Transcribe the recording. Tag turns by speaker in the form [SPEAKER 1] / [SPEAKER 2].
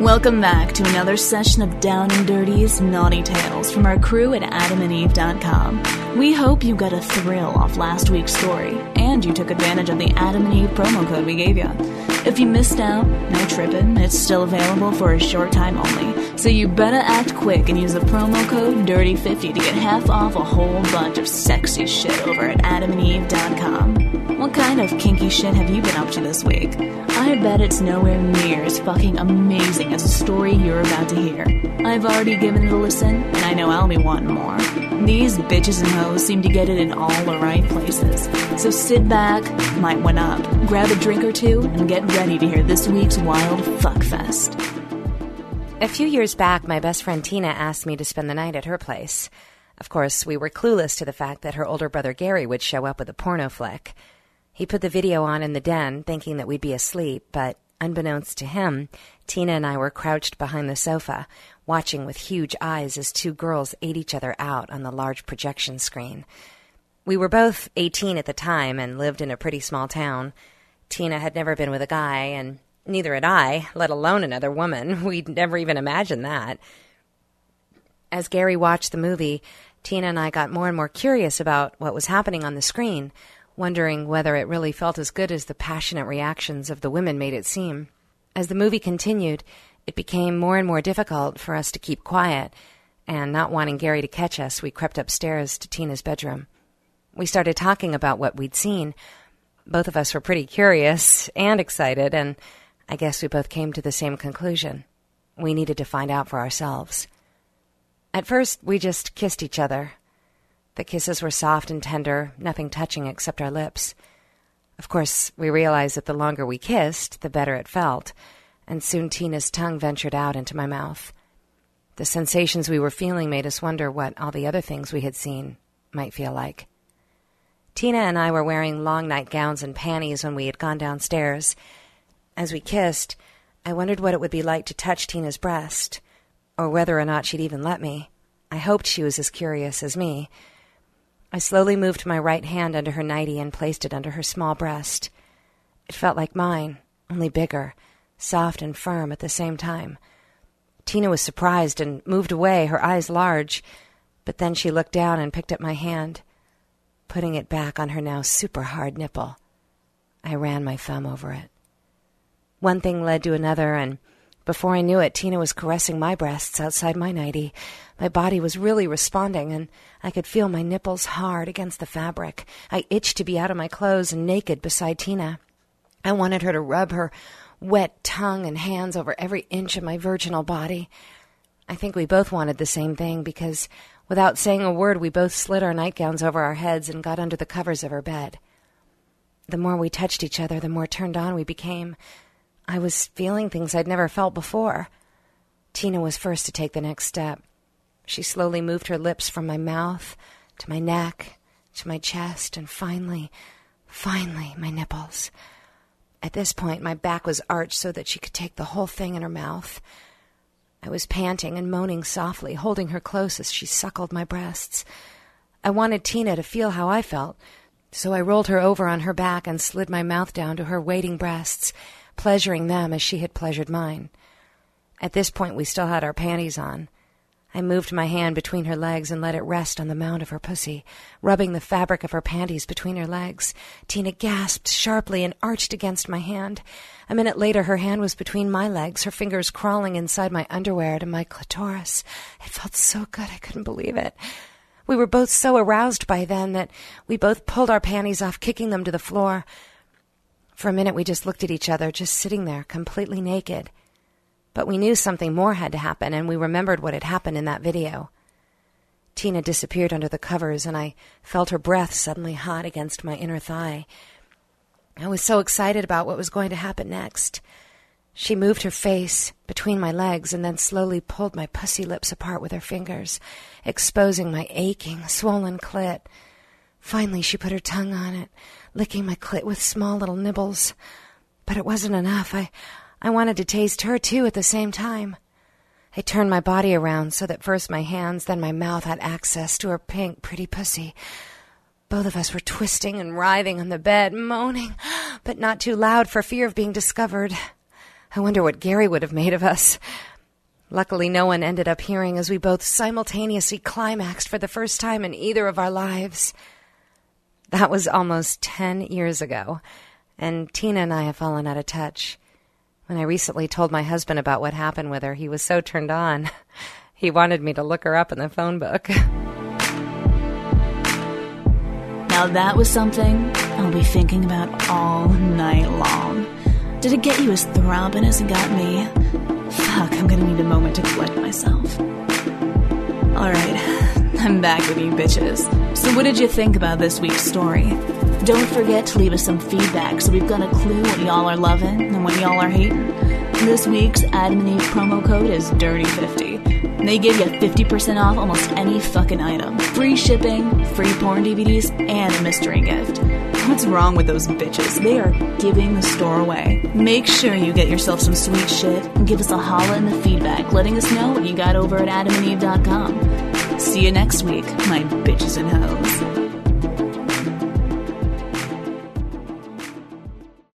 [SPEAKER 1] Welcome back to another session of Down and Dirty's Naughty Tales from our crew at adamandeve.com. We hope you got a thrill off last week's story and you took advantage of the Adam and Eve promo code we gave you. If you missed out, no trippin', it's still available for a short time only. So you better act quick and use the promo code DIRTY50 to get half off a whole bunch of sexy shit over at adamandeve.com. What kind of kinky shit have you been up to this week? I bet it's nowhere near as fucking amazing as the story you're about to hear. I've already given it a listen, and I know I'll be wanting more. These bitches and hoes seem to get it in all the right places. So sit back, might one up, grab a drink or two, and get ready to hear this week's wild fuckfest.
[SPEAKER 2] A few years back, my best friend Tina asked me to spend the night at her place. Of course, we were clueless to the fact that her older brother Gary would show up with a porno flick. He put the video on in the den, thinking that we'd be asleep, but unbeknownst to him, Tina and I were crouched behind the sofa, watching with huge eyes as two girls ate each other out on the large projection screen. We were both 18 at the time and lived in a pretty small town. Tina had never been with a guy, and neither had I, let alone another woman. We'd never even imagined that. As Gary watched the movie, Tina and I got more and more curious about what was happening on the screen wondering whether it really felt as good as the passionate reactions of the women made it seem. As the movie continued, it became more and more difficult for us to keep quiet, and not wanting Gary to catch us, we crept upstairs to Tina's bedroom. We started talking about what we'd seen. Both of us were pretty curious and excited, and I guess we both came to the same conclusion. We needed to find out for ourselves. At first, we just kissed each other, the kisses were soft and tender, nothing touching except our lips. Of course, we realized that the longer we kissed, the better it felt, and soon Tina's tongue ventured out into my mouth. The sensations we were feeling made us wonder what all the other things we had seen might feel like. Tina and I were wearing long nightgowns and panties when we had gone downstairs. As we kissed, I wondered what it would be like to touch Tina's breast, or whether or not she'd even let me. I hoped she was as curious as me. I slowly moved my right hand under her nightie and placed it under her small breast. It felt like mine, only bigger, soft and firm at the same time. Tina was surprised and moved away, her eyes large, but then she looked down and picked up my hand, putting it back on her now super hard nipple. I ran my thumb over it. One thing led to another, and before I knew it, Tina was caressing my breasts outside my nightie. My body was really responding, and I could feel my nipples hard against the fabric. I itched to be out of my clothes and naked beside Tina. I wanted her to rub her wet tongue and hands over every inch of my virginal body. I think we both wanted the same thing because, without saying a word, we both slid our nightgowns over our heads and got under the covers of her bed. The more we touched each other, the more turned on we became. I was feeling things I'd never felt before. Tina was first to take the next step. She slowly moved her lips from my mouth to my neck to my chest and finally, finally, my nipples. At this point, my back was arched so that she could take the whole thing in her mouth. I was panting and moaning softly, holding her close as she suckled my breasts. I wanted Tina to feel how I felt, so I rolled her over on her back and slid my mouth down to her waiting breasts pleasuring them as she had pleasured mine. At this point, we still had our panties on. I moved my hand between her legs and let it rest on the mound of her pussy, rubbing the fabric of her panties between her legs. Tina gasped sharply and arched against my hand. A minute later, her hand was between my legs, her fingers crawling inside my underwear to my clitoris. It felt so good I couldn't believe it. We were both so aroused by then that we both pulled our panties off, kicking them to the floor. For a minute, we just looked at each other, just sitting there, completely naked. But we knew something more had to happen, and we remembered what had happened in that video. Tina disappeared under the covers, and I felt her breath suddenly hot against my inner thigh. I was so excited about what was going to happen next. She moved her face between my legs and then slowly pulled my pussy lips apart with her fingers, exposing my aching, swollen clit. Finally, she put her tongue on it, licking my clit with small little nibbles. But it wasn't enough. I, I wanted to taste her too at the same time. I turned my body around so that first my hands, then my mouth had access to her pink, pretty pussy. Both of us were twisting and writhing on the bed, moaning, but not too loud for fear of being discovered. I wonder what Gary would have made of us. Luckily, no one ended up hearing as we both simultaneously climaxed for the first time in either of our lives. That was almost ten years ago, and Tina and I have fallen out of touch. When I recently told my husband about what happened with her, he was so turned on. He wanted me to look her up in the phone book.
[SPEAKER 1] Now that was something I'll be thinking about all night long. Did it get you as throbbing as it got me? Fuck, I'm gonna need a moment to collect myself. Alright, I'm back with you bitches. So, what did you think about this week's story? Don't forget to leave us some feedback so we've got a clue what y'all are loving and what y'all are hating. This week's Adam and Eve promo code is DIRTY50. They give you 50% off almost any fucking item. Free shipping, free porn DVDs, and a mystery gift. What's wrong with those bitches? They are giving the store away. Make sure you get yourself some sweet shit and give us a holla in the feedback, letting us know what you got over at adamandeve.com. See you next week, my bitches and hoes.